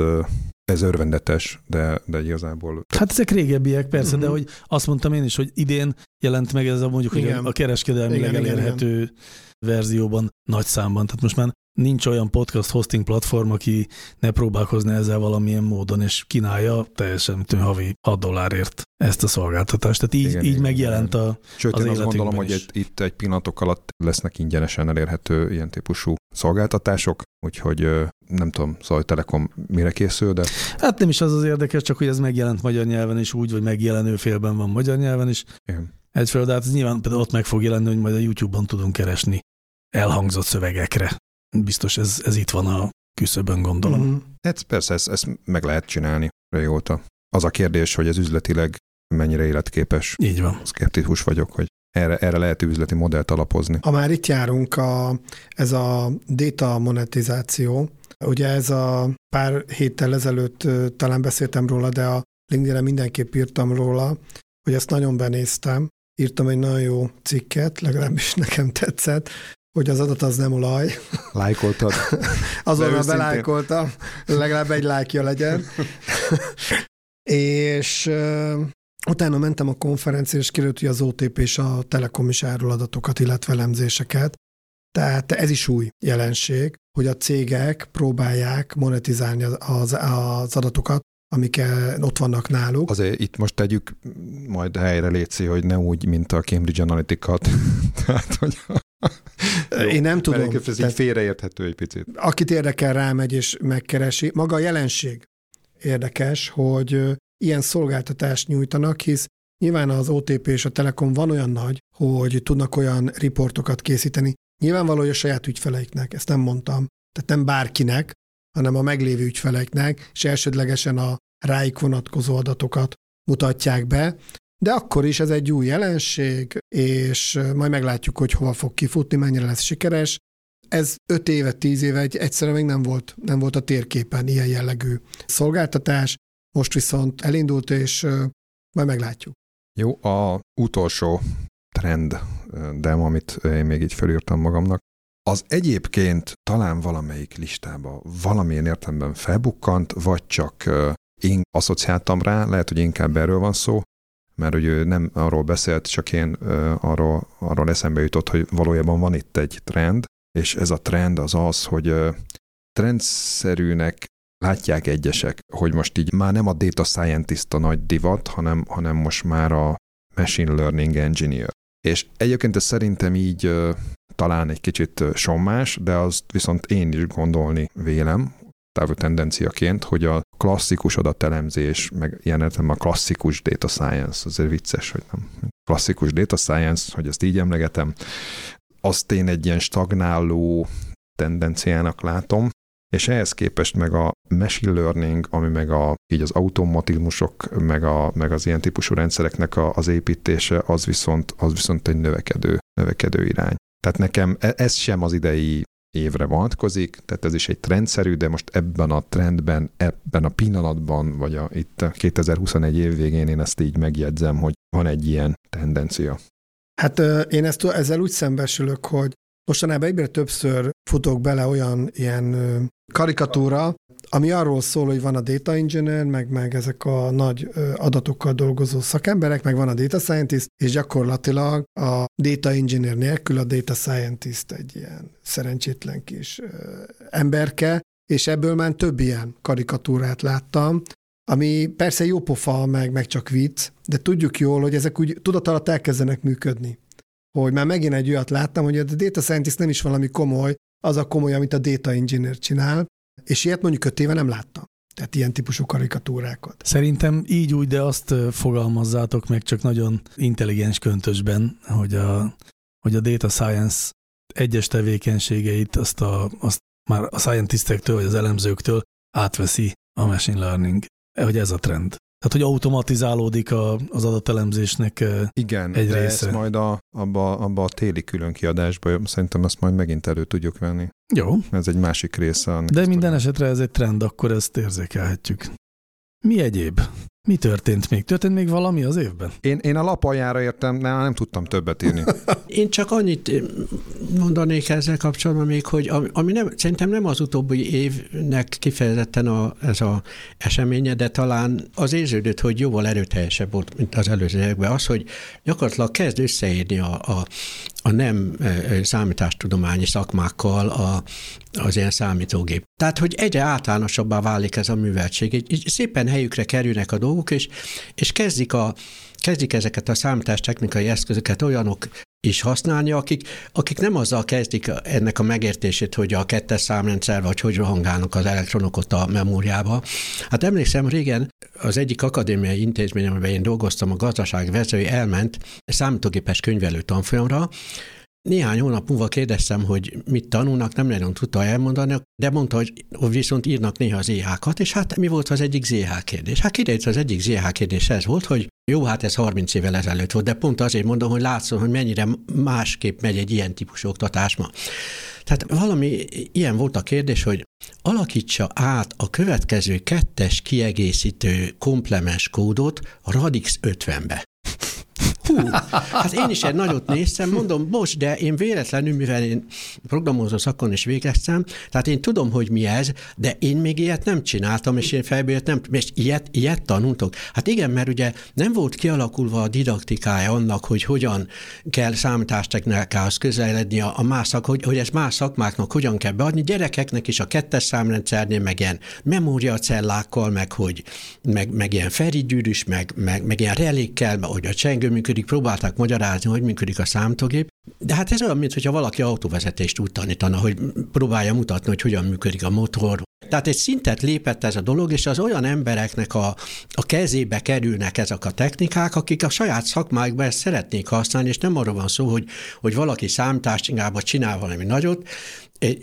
ez örvendetes, de, de igazából Hát ezek régebbiek persze, uh-huh. de Mhm. hogy azt mondtam én is, hogy idén jelent meg ez a mondjuk hogy Igen. a kereskedelmileg Igen, igen, elérhető verzióban nagy számban. Tehát most már nincs olyan podcast hosting platform, aki ne próbálkozna ezzel valamilyen módon, és kínálja teljesen olyan havi 6 dollárért ezt a szolgáltatást. Tehát így, Igen, így igen, megjelent a... Sőt, az én azt gondolom, életünkben hogy is. itt, egy pillanatok alatt lesznek ingyenesen elérhető ilyen típusú szolgáltatások, úgyhogy nem tudom, szóval Telekom mire készül, de Hát nem is az az érdekes, csak hogy ez megjelent magyar nyelven is úgy, vagy megjelenő félben van magyar nyelven is. igen. Egyfelől, de hát ez nyilván például ott meg fog jelenni, hogy majd a YouTube-on tudunk keresni elhangzott szövegekre. Biztos ez, ez itt van a küszöbön, gondolom. Mhm. Hát persze, ezt, ezt meg lehet csinálni régóta. Az a kérdés, hogy ez üzletileg mennyire életképes. Így van. Szkeptikus vagyok, hogy erre, erre lehet üzleti modellt alapozni. Ha már itt járunk, a, ez a data monetizáció, ugye ez a pár héttel ezelőtt talán beszéltem róla, de a LinkedIn-en mindenképp írtam róla, hogy ezt nagyon benéztem. Írtam egy nagyon jó cikket, legalábbis [laughs] nekem tetszett, hogy az adat az nem olaj. Lájkoltad? [laughs] Azonnal belájkoltam, legalább egy lájkja legyen. [laughs] és ö, utána mentem a konferenciára, és kiderült, hogy az OTP és a Telekom is árul adatokat, illetve elemzéseket. Tehát ez is új jelenség, hogy a cégek próbálják monetizálni az, az, adatokat, amik ott vannak náluk. Azért itt most tegyük majd helyre létszi, hogy ne úgy, mint a Cambridge Analytica-t. [laughs] Tehát, hogy Én nem tudom. Ez így Tehát- félreérthető egy picit. akit érdekel, rámegy és megkeresi. Maga a jelenség érdekes, hogy ilyen szolgáltatást nyújtanak, hisz nyilván az OTP és a Telekom van olyan nagy, hogy tudnak olyan riportokat készíteni. Nyilvánvaló, hogy a saját ügyfeleiknek, ezt nem mondtam, tehát nem bárkinek, hanem a meglévő ügyfeleknek, és elsődlegesen a ráik vonatkozó adatokat mutatják be, de akkor is ez egy új jelenség, és majd meglátjuk, hogy hova fog kifutni, mennyire lesz sikeres. Ez öt éve, tíz éve egy, egyszerűen még nem volt, nem volt a térképen ilyen jellegű szolgáltatás, most viszont elindult, és majd meglátjuk. Jó, a utolsó trend demo, amit én még így felírtam magamnak, az egyébként talán valamelyik listába valamilyen értelemben felbukkant, vagy csak én asszociáltam rá, lehet, hogy inkább erről van szó, mert hogy ő nem arról beszélt, csak én arról, arról eszembe jutott, hogy valójában van itt egy trend, és ez a trend az az, hogy trendszerűnek látják egyesek, hogy most így már nem a data scientist a nagy divat, hanem, hanem most már a machine learning engineer. És egyébként ez szerintem így talán egy kicsit sommás, de azt viszont én is gondolni vélem, távol tendenciaként, hogy a klasszikus adatelemzés, meg ilyen értelemben a klasszikus data science, azért vicces, hogy nem klasszikus data science, hogy ezt így emlegetem, azt én egy ilyen stagnáló tendenciának látom, és ehhez képest meg a machine learning, ami meg a, így az automatizmusok, meg, a, meg az ilyen típusú rendszereknek a, az építése, az viszont, az viszont egy növekedő, növekedő irány. Tehát nekem e- ez sem az idei évre vonatkozik, tehát ez is egy trendszerű, de most ebben a trendben, ebben a pillanatban, vagy a, itt a 2021 év végén én ezt így megjegyzem, hogy van egy ilyen tendencia. Hát én ezt, ezzel úgy szembesülök, hogy mostanában egyre többször futok bele olyan ilyen karikatúra, ami arról szól, hogy van a data engineer, meg, meg ezek a nagy adatokkal dolgozó szakemberek, meg van a data scientist, és gyakorlatilag a data engineer nélkül a data scientist egy ilyen szerencsétlen kis emberke, és ebből már több ilyen karikatúrát láttam, ami persze jó pofa, meg, meg csak vicc, de tudjuk jól, hogy ezek úgy tudat alatt elkezdenek működni. Hogy már megint egy olyat láttam, hogy a data scientist nem is valami komoly, az a komoly, amit a data engineer csinál, és ilyet mondjuk öt éve nem láttam. Tehát ilyen típusú karikatúrákat. Szerintem így úgy, de azt fogalmazzátok meg csak nagyon intelligens köntösben, hogy a, hogy a data science egyes tevékenységeit azt, a, azt már a scientistektől vagy az elemzőktől átveszi a machine learning. Hogy ez a trend. Tehát, hogy automatizálódik a, az adatelemzésnek Igen, egy de része. ezt majd a, abba, abba a téli külön kiadásba szerintem ezt majd megint elő tudjuk venni. Jó. Ez egy másik része. annak De minden sztorinak. esetre ez egy trend, akkor ezt érzékelhetjük. Mi egyéb? Mi történt még? Történt még valami az évben? Én, én a lap aljára értem, nem, nem tudtam többet írni. [laughs] Én csak annyit mondanék ezzel kapcsolatban még, hogy ami nem, szerintem nem az utóbbi évnek kifejezetten a, ez a eseménye, de talán az érződött, hogy jóval erőteljesebb volt, mint az előző években. Az, hogy gyakorlatilag kezd összeérni a, a, a nem számítástudományi szakmákkal a, az ilyen számítógép. Tehát, hogy egyre általánosabbá válik ez a műveltség. Így, így szépen helyükre kerülnek a dolgok, és, és kezdik, a, kezdik ezeket a számítástechnikai eszközöket olyanok is használni, akik, akik nem azzal kezdik ennek a megértését, hogy a kettes számrendszer, vagy hogy rohangálnak az elektronok ott a memóriába. Hát emlékszem, régen az egyik akadémiai intézmény, amiben én dolgoztam, a gazdaság vezetői elment számítógépes könyvelő tanfolyamra, néhány hónap múlva kérdeztem, hogy mit tanulnak, nem nagyon tudta elmondani, de mondta, hogy viszont írnak néha az EH-kat, és hát mi volt az egyik ZH kérdés? Hát kiderült, az egyik ZH kérdés ez volt, hogy jó, hát ez 30 évvel ezelőtt volt, de pont azért mondom, hogy látszom, hogy mennyire másképp megy egy ilyen típusú oktatás ma. Tehát valami ilyen volt a kérdés, hogy alakítsa át a következő kettes kiegészítő komplemens kódot a Radix 50-be. Hú, hát én is egy nagyot néztem, mondom, bocs, de én véletlenül, mivel én programozó szakon is végeztem, tehát én tudom, hogy mi ez, de én még ilyet nem csináltam, és én fejből nem, és ilyet, ilyet tanultok. Hát igen, mert ugye nem volt kialakulva a didaktikája annak, hogy hogyan kell számítástechnikához közeledni a, a más szak, hogy, hogy ez más szakmáknak hogyan kell beadni, gyerekeknek is a kettes számrendszernél, meg ilyen memóriacellákkal, meg hogy meg, meg ilyen ferigyűrűs, meg, meg, meg ilyen relikkel, hogy a csengő működik, próbálták magyarázni, hogy működik a számítógép, de hát ez olyan, mintha valaki autóvezetést úgy tanítana, hogy próbálja mutatni, hogy hogyan működik a motor. Tehát egy szintet lépett ez a dolog, és az olyan embereknek a, a kezébe kerülnek ezek a technikák, akik a saját szakmáikban ezt szeretnék használni, és nem arról van szó, hogy, hogy valaki számítástcsinálva csinál valami nagyot,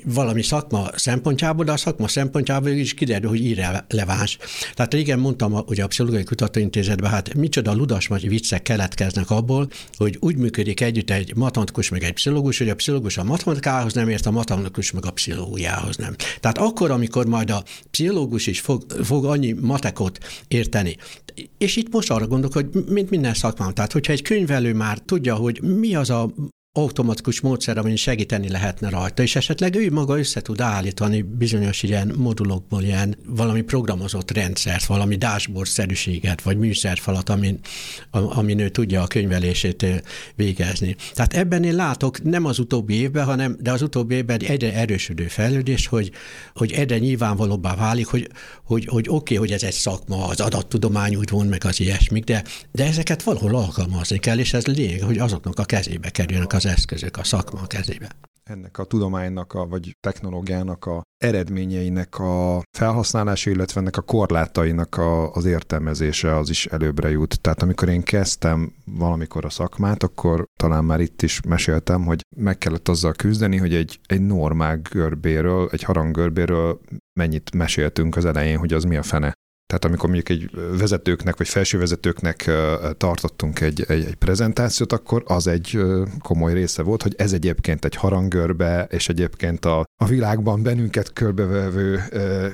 valami szakma szempontjából, de a szakma szempontjából is kiderül, hogy irreleváns. Tehát régen mondtam, hogy a Pszichológiai Kutatóintézetben, hát micsoda ludas vagy viccek keletkeznek abból, hogy úgy működik együtt egy matematikus meg egy pszichológus, hogy a pszichológus a matematikához nem ért, a matematikus meg a pszichológiához nem. Tehát akkor, amikor majd a pszichológus is fog, fog annyi matekot érteni, és itt most arra gondolok, hogy mint minden szakmán, tehát hogyha egy könyvelő már tudja, hogy mi az a automatikus módszer, amin segíteni lehetne rajta, és esetleg ő maga össze tud állítani bizonyos ilyen modulokból ilyen valami programozott rendszert, valami dashboard-szerűséget, vagy műszerfalat, amin, amin ő tudja a könyvelését végezni. Tehát ebben én látok nem az utóbbi évben, hanem de az utóbbi évben egy egyre erősödő fejlődés, hogy, hogy egyre nyilvánvalóbbá válik, hogy, hogy, hogy oké, okay, hogy ez egy szakma, az adattudomány úgy von, meg az ilyesmik, de, de ezeket valahol alkalmazni kell, és ez lényeg, hogy azoknak a kezébe kerüljenek az az eszközök a szakma kezébe. Ennek a tudománynak, a, vagy technológiának a eredményeinek a felhasználása, illetve ennek a korlátainak a, az értelmezése az is előbbre jut. Tehát amikor én kezdtem valamikor a szakmát, akkor talán már itt is meséltem, hogy meg kellett azzal küzdeni, hogy egy, egy normál görbéről, egy haranggörbéről mennyit meséltünk az elején, hogy az mi a fene. Tehát amikor mondjuk egy vezetőknek vagy felsővezetőknek tartottunk egy, egy, egy prezentációt, akkor az egy komoly része volt, hogy ez egyébként egy harangörbe, és egyébként a, a világban bennünket körbevevő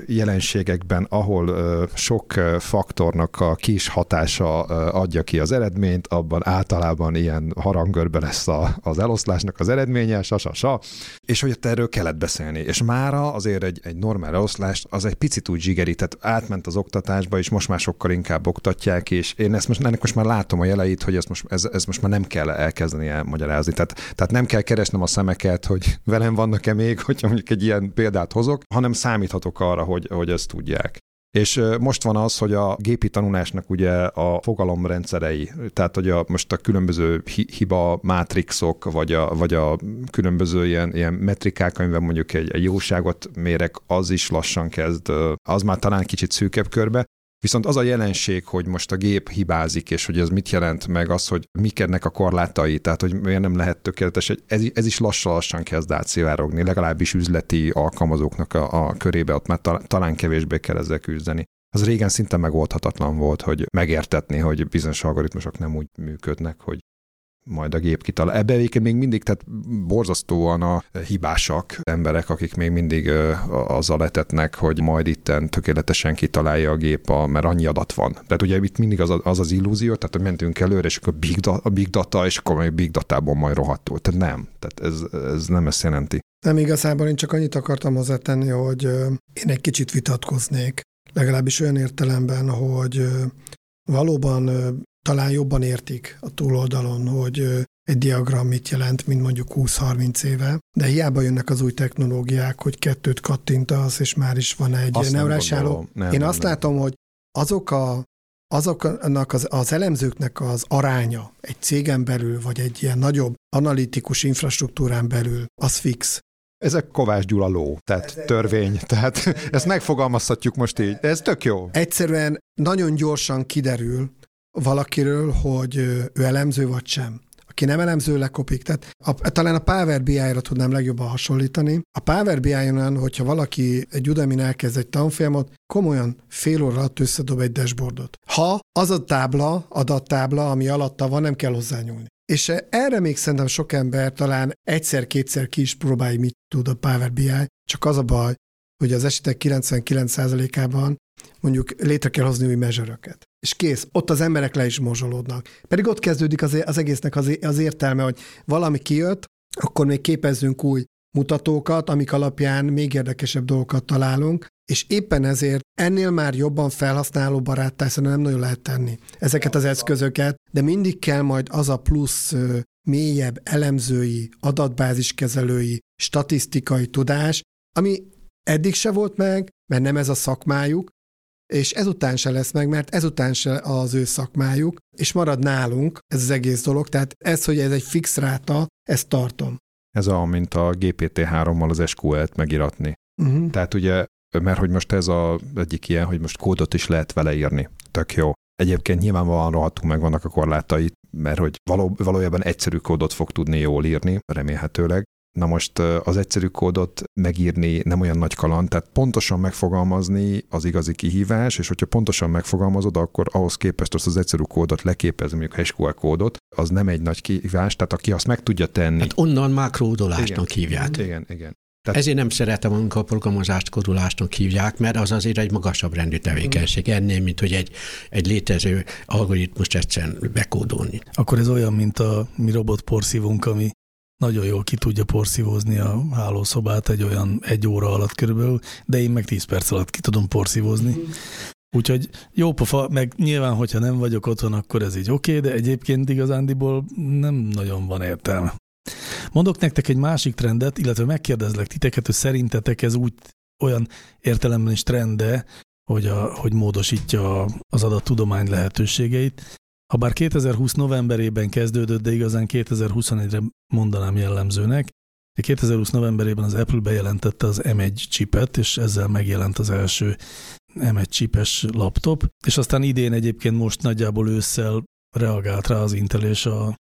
jelenségekben, ahol sok faktornak a kis hatása adja ki az eredményt, abban általában ilyen harangörbe lesz a, az eloszlásnak az eredménye, sa, sa, és hogy erről kellett beszélni. És mára azért egy, egy normál eloszlást az egy picit úgy zsigeri, tehát átment az oktatás, oktatásba, és most már sokkal inkább oktatják, és én ezt most, ennek most már látom a jeleit, hogy ezt most, ez, ez most már nem kell elkezdeni elmagyarázni. Tehát, tehát nem kell keresnem a szemeket, hogy velem vannak-e még, hogyha mondjuk egy ilyen példát hozok, hanem számíthatok arra, hogy, hogy ezt tudják. És most van az, hogy a gépi tanulásnak ugye a fogalomrendszerei, tehát hogy a, most a különböző hiba mátrixok, vagy a, vagy a különböző ilyen, ilyen metrikák, amiben mondjuk egy, egy jóságot mérek, az is lassan kezd, az már talán kicsit szűkebb körbe, Viszont az a jelenség, hogy most a gép hibázik, és hogy ez mit jelent meg az, hogy mik ennek a korlátai, tehát hogy miért nem lehet tökéletes, ez, ez is lassan-lassan kezd átszivárogni, legalábbis üzleti alkalmazóknak a, a körébe, ott már talán kevésbé kell ezzel küzdeni. Az régen szinte megoldhatatlan volt, hogy megértetni, hogy bizonyos algoritmusok nem úgy működnek, hogy majd a gép kitalál. Ebbe egyébként még mindig, tehát borzasztóan a hibásak emberek, akik még mindig azzal etetnek, hogy majd itten tökéletesen kitalálja a gép, a, mert annyi adat van. Tehát ugye itt mindig az az, az illúzió, tehát hogy mentünk előre, és akkor big da, a big data, és akkor a big datából majd rohadtul. Tehát nem, tehát ez, ez nem ezt jelenti. Nem igazából én csak annyit akartam hozzátenni, hogy én egy kicsit vitatkoznék, legalábbis olyan értelemben, hogy valóban talán jobban értik a túloldalon, hogy egy diagram mit jelent, mint mondjuk 20-30 éve, de hiába jönnek az új technológiák, hogy kettőt kattintasz, és már is van egy neurális háló. Én nem, azt nem. látom, hogy azok a azoknak az, az elemzőknek az aránya egy cégen belül, vagy egy ilyen nagyobb analitikus infrastruktúrán belül, az fix. Ezek Kovács Gyula ló, tehát törvény, tehát [laughs] ezt megfogalmazhatjuk most így, de ez tök jó. Egyszerűen nagyon gyorsan kiderül, valakiről, hogy ő elemző vagy sem. Aki nem elemző, lekopik. Tehát a, talán a Power BI-ra tudnám legjobban hasonlítani. A Power BI-on, hogyha valaki egy udemy elkezd egy tanfolyamot, komolyan fél óra alatt összedob egy dashboardot. Ha az a tábla, adattábla, ami alatta van, nem kell hozzányúlni. És erre még szerintem sok ember talán egyszer-kétszer ki is próbálja, mit tud a Power BI, csak az a baj, hogy az esetek 99%-ában mondjuk létre kell hozni új mezőröket. És kész, ott az emberek le is mozsolódnak. Pedig ott kezdődik az, az egésznek az, az értelme, hogy valami kijött, akkor még képezzünk új mutatókat, amik alapján még érdekesebb dolgokat találunk, és éppen ezért ennél már jobban felhasználó baráttá szerintem nem nagyon lehet tenni ezeket az eszközöket, de mindig kell majd az a plusz mélyebb elemzői, adatbáziskezelői, statisztikai tudás, ami eddig se volt meg, mert nem ez a szakmájuk, és ezután se lesz meg, mert ezután se az ő szakmájuk, és marad nálunk ez az egész dolog, tehát ez, hogy ez egy fix ráta, ezt tartom. Ez a, mint a GPT-3-mal az SQL-t megiratni. Uh-huh. Tehát ugye, mert hogy most ez az egyik ilyen, hogy most kódot is lehet vele írni. Tök jó. Egyébként nyilvánvalóan rohadtul meg vannak a korlátai, mert hogy való, valójában egyszerű kódot fog tudni jól írni, remélhetőleg, Na most az egyszerű kódot megírni nem olyan nagy kaland, tehát pontosan megfogalmazni az igazi kihívás, és hogyha pontosan megfogalmazod, akkor ahhoz képest azt az egyszerű kódot leképezni, mondjuk SQL kódot, az nem egy nagy kihívás, tehát aki azt meg tudja tenni. Hát onnan makródolásnak hívják. Igen, igen. Tehát... Ezért nem szeretem, amikor a programozást kodulásnak hívják, mert az azért egy magasabb rendű tevékenység, ennél, mint hogy egy, egy létező algoritmust egyszerűen bekódolni. Akkor ez olyan, mint a mi robotporszívunk, ami nagyon jól ki tudja porszívózni a hálószobát egy olyan egy óra alatt körülbelül, de én meg 10 perc alatt ki tudom porszívózni. Úgyhogy jó pofa, meg nyilván, hogyha nem vagyok otthon, akkor ez így oké, okay, de egyébként igazándiból nem nagyon van értelme. Mondok nektek egy másik trendet, illetve megkérdezlek titeket, hogy szerintetek ez úgy olyan értelemben is trende, hogy, a, hogy módosítja az adattudomány lehetőségeit. Ha bár 2020 novemberében kezdődött, de igazán 2021-re mondanám jellemzőnek, 2020 novemberében az Apple bejelentette az M1 chipet, és ezzel megjelent az első M1 chipes laptop, és aztán idén egyébként most nagyjából ősszel reagált rá az Intel és a,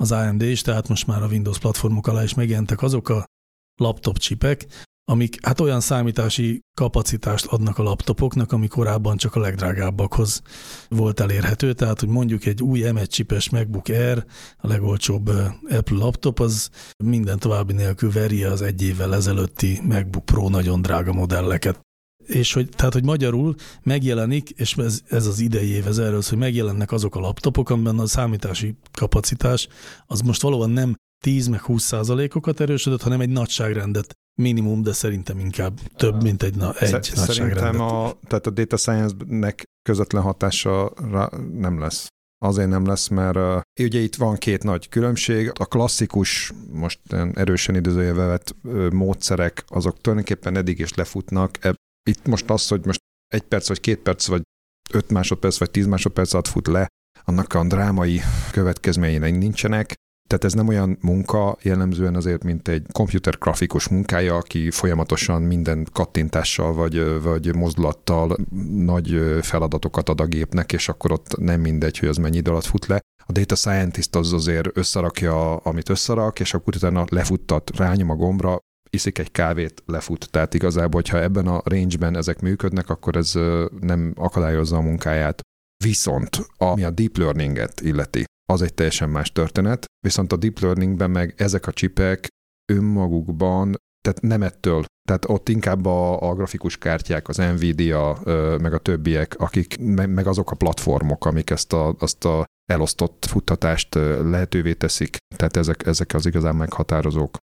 az AMD is, tehát most már a Windows platformok alá is megjelentek azok a laptop csipek, amik hát olyan számítási kapacitást adnak a laptopoknak, ami korábban csak a legdrágábbakhoz volt elérhető. Tehát, hogy mondjuk egy új M1 csipes MacBook Air, a legolcsóbb Apple laptop, az minden további nélkül veri az egy évvel ezelőtti MacBook Pro nagyon drága modelleket. És hogy, tehát, hogy magyarul megjelenik, és ez, ez az idei év, ez erről, hogy megjelennek azok a laptopok, amiben a számítási kapacitás az most valóban nem 10 meg 20 százalékokat erősödött, hanem egy nagyságrendet minimum, de szerintem inkább több, mint egy, na, egy Szerintem a, tehát a data science-nek közvetlen hatása nem lesz. Azért nem lesz, mert uh, ugye itt van két nagy különbség. A klasszikus, most erősen időzőjelve vett uh, módszerek, azok tulajdonképpen eddig is lefutnak. Itt most az, hogy most egy perc, vagy két perc, vagy öt másodperc, vagy tíz másodperc alatt fut le, annak a drámai következményei nincsenek, tehát ez nem olyan munka jellemzően azért, mint egy komputer grafikus munkája, aki folyamatosan minden kattintással vagy, vagy mozdulattal nagy feladatokat ad a gépnek, és akkor ott nem mindegy, hogy az mennyi idő alatt fut le. A data scientist az azért összerakja, amit összerak, és akkor utána lefuttat, rányom a gombra, iszik egy kávét, lefut. Tehát igazából, hogyha ebben a range-ben ezek működnek, akkor ez nem akadályozza a munkáját. Viszont, ami a deep learninget illeti, az egy teljesen más történet, viszont a deep learningben meg ezek a csipek önmagukban, tehát nem ettől, tehát ott inkább a, a grafikus kártyák, az Nvidia, meg a többiek, akik, meg azok a platformok, amik ezt a, azt a elosztott futtatást lehetővé teszik, tehát ezek, ezek az igazán meghatározók.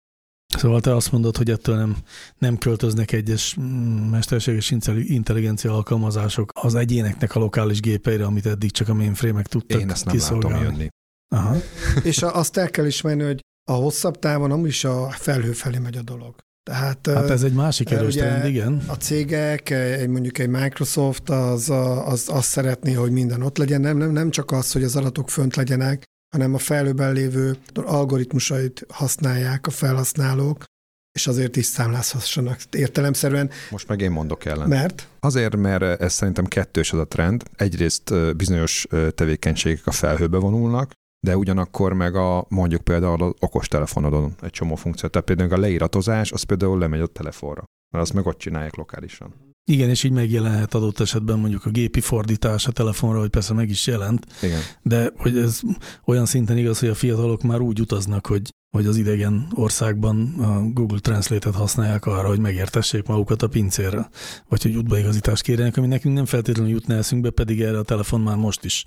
Szóval te azt mondod, hogy ettől nem, nem költöznek egyes mm, mesterséges intelligencia alkalmazások az egyéneknek a lokális gépeire, amit eddig csak a mainframe-ek tudtak Én ezt nem kiszolgálni. látom jönni. Aha. [laughs] És azt el kell ismerni, hogy a hosszabb távon amúgy is a felhő felé megy a dolog. Tehát, hát ez egy másik erős trend, igen. A cégek, egy, mondjuk egy Microsoft, az, az azt szeretné, hogy minden ott legyen, nem, nem, nem csak az, hogy az adatok fönt legyenek, hanem a felhőben lévő algoritmusait használják a felhasználók, és azért is számlázhassanak értelemszerűen. Most meg én mondok ellen. Mert? Azért, mert ez szerintem kettős az a trend. Egyrészt bizonyos tevékenységek a felhőbe vonulnak, de ugyanakkor meg a mondjuk például az okostelefonodon egy csomó funkció. Tehát például a leíratozás, az például lemegy a telefonra, mert azt meg ott csinálják lokálisan. Igen, és így megjelenhet adott esetben mondjuk a gépi fordítás a telefonra, hogy persze meg is jelent, Igen. de hogy ez olyan szinten igaz, hogy a fiatalok már úgy utaznak, hogy, hogy az idegen országban a Google Translate-et használják arra, hogy megértessék magukat a pincérre, vagy hogy útbaigazítást kérjenek, ami nekünk nem feltétlenül jutna eszünkbe, pedig erre a telefon már most is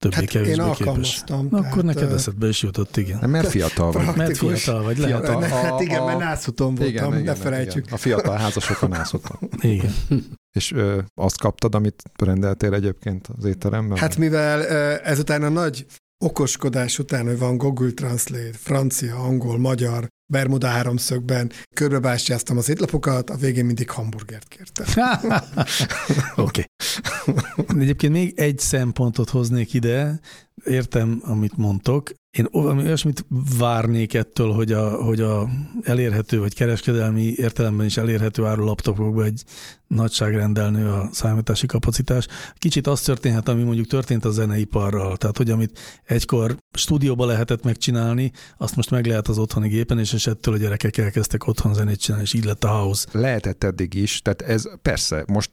többé-kevésbé hát én képes. Na, akkor neked eszedbe is jutott, igen. Nem, mert fiatal vagy. Mert fiatal vagy, lehet. Fiatal, a, hát igen, a, mert nászuton voltam, igen, ne igen, felejtsük. Igen. A fiatal házasok a nászuton. [laughs] igen. És ö, azt kaptad, amit rendeltél egyébként az étteremben? Hát mivel ezután a nagy okoskodás után, hogy van Google Translate, francia, angol, magyar, Bermuda háromszögben, körbebástyáztam az étlapokat, a végén mindig hamburgert kértem. [laughs] Oké. okay. [laughs] Egyébként még egy szempontot hoznék ide, értem, amit mondtok, én olyasmit várnék ettől, hogy a, hogy a elérhető, vagy kereskedelmi értelemben is elérhető áru laptopokban egy nagyságrendelnő a számítási kapacitás. Kicsit az történhet, ami mondjuk történt a zeneiparral. Tehát, hogy amit egykor stúdióba lehetett megcsinálni, azt most meg lehet az otthoni gépen, és, és ettől a gyerekek elkezdtek otthon zenét csinálni, és így lett a house. Lehetett eddig is, tehát ez persze, most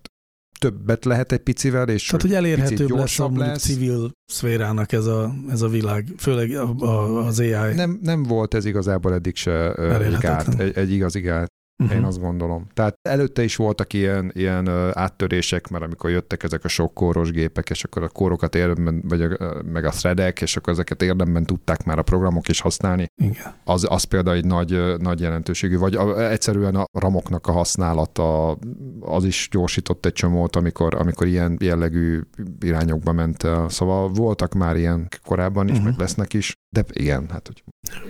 többet lehet egy picivel, és Tehát, hogy elérhetőbb lesz a lesz. civil szférának ez a, ez a világ, főleg a, a, az AI. Nem, nem volt ez igazából eddig se gát, egy, egy igazi gát. Uh-huh. Én azt gondolom. Tehát előtte is voltak ilyen, ilyen áttörések, mert amikor jöttek ezek a sok kóros gépek, és akkor a kórokat érdemben, vagy a, meg a threadek, és akkor ezeket érdemben tudták már a programok is használni. Igen. Az, az például egy nagy, nagy jelentőségű. Vagy a, egyszerűen a ramoknak a használata, az is gyorsított egy csomót, amikor, amikor ilyen jellegű irányokba ment. Szóval voltak már ilyen korábban is, uh-huh. meg lesznek is, de igen, hát hogy...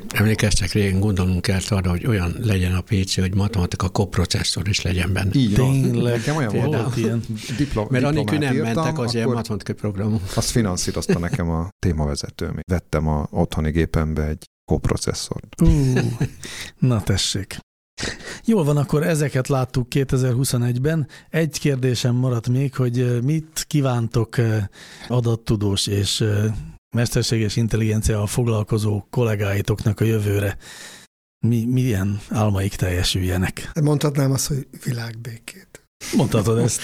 Emlékeztek, régen gondolunk kell arra, hogy olyan legyen a PC, hogy matematika koprocesszor is legyen benne. Így Tényleg. Nekem olyan volt ilyen. Diplom, Mert anélkül nem írtam, mentek az ilyen matematika programok. Azt finanszírozta nekem a témavezetőm. Vettem a otthoni gépembe egy koprocesszort. Uh, na tessék. Jól van, akkor ezeket láttuk 2021-ben. Egy kérdésem maradt még, hogy mit kívántok adattudós és mesterséges intelligenciával foglalkozó kollégáitoknak a jövőre mi, milyen álmaik teljesüljenek. Mondhatnám azt, hogy világbékét. Mondhatod ezt.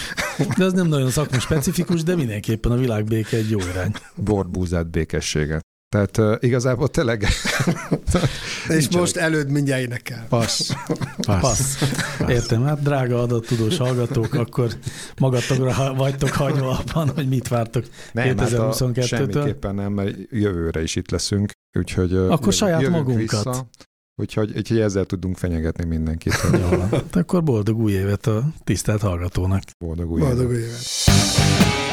De ez nem nagyon szakma specifikus, de mindenképpen a világbéke egy jó irány. Borbúzát békességet. Tehát uh, igazából tényleg... [laughs] És most előd mindjárt énekel. Passz. Passz. Passz. Értem, hát drága adattudós hallgatók, akkor magatokra vagytok hagyva abban, hogy mit vártok 2022-től. Hát semmiképpen nem, mert jövőre is itt leszünk. Úgyhogy akkor saját magunkat. Vissza. Úgyhogy, úgyhogy ezzel tudunk fenyegetni mindenkit. [laughs] Jó, hát akkor boldog új évet a tisztelt hallgatónak. Boldog új boldog évet. Új évet.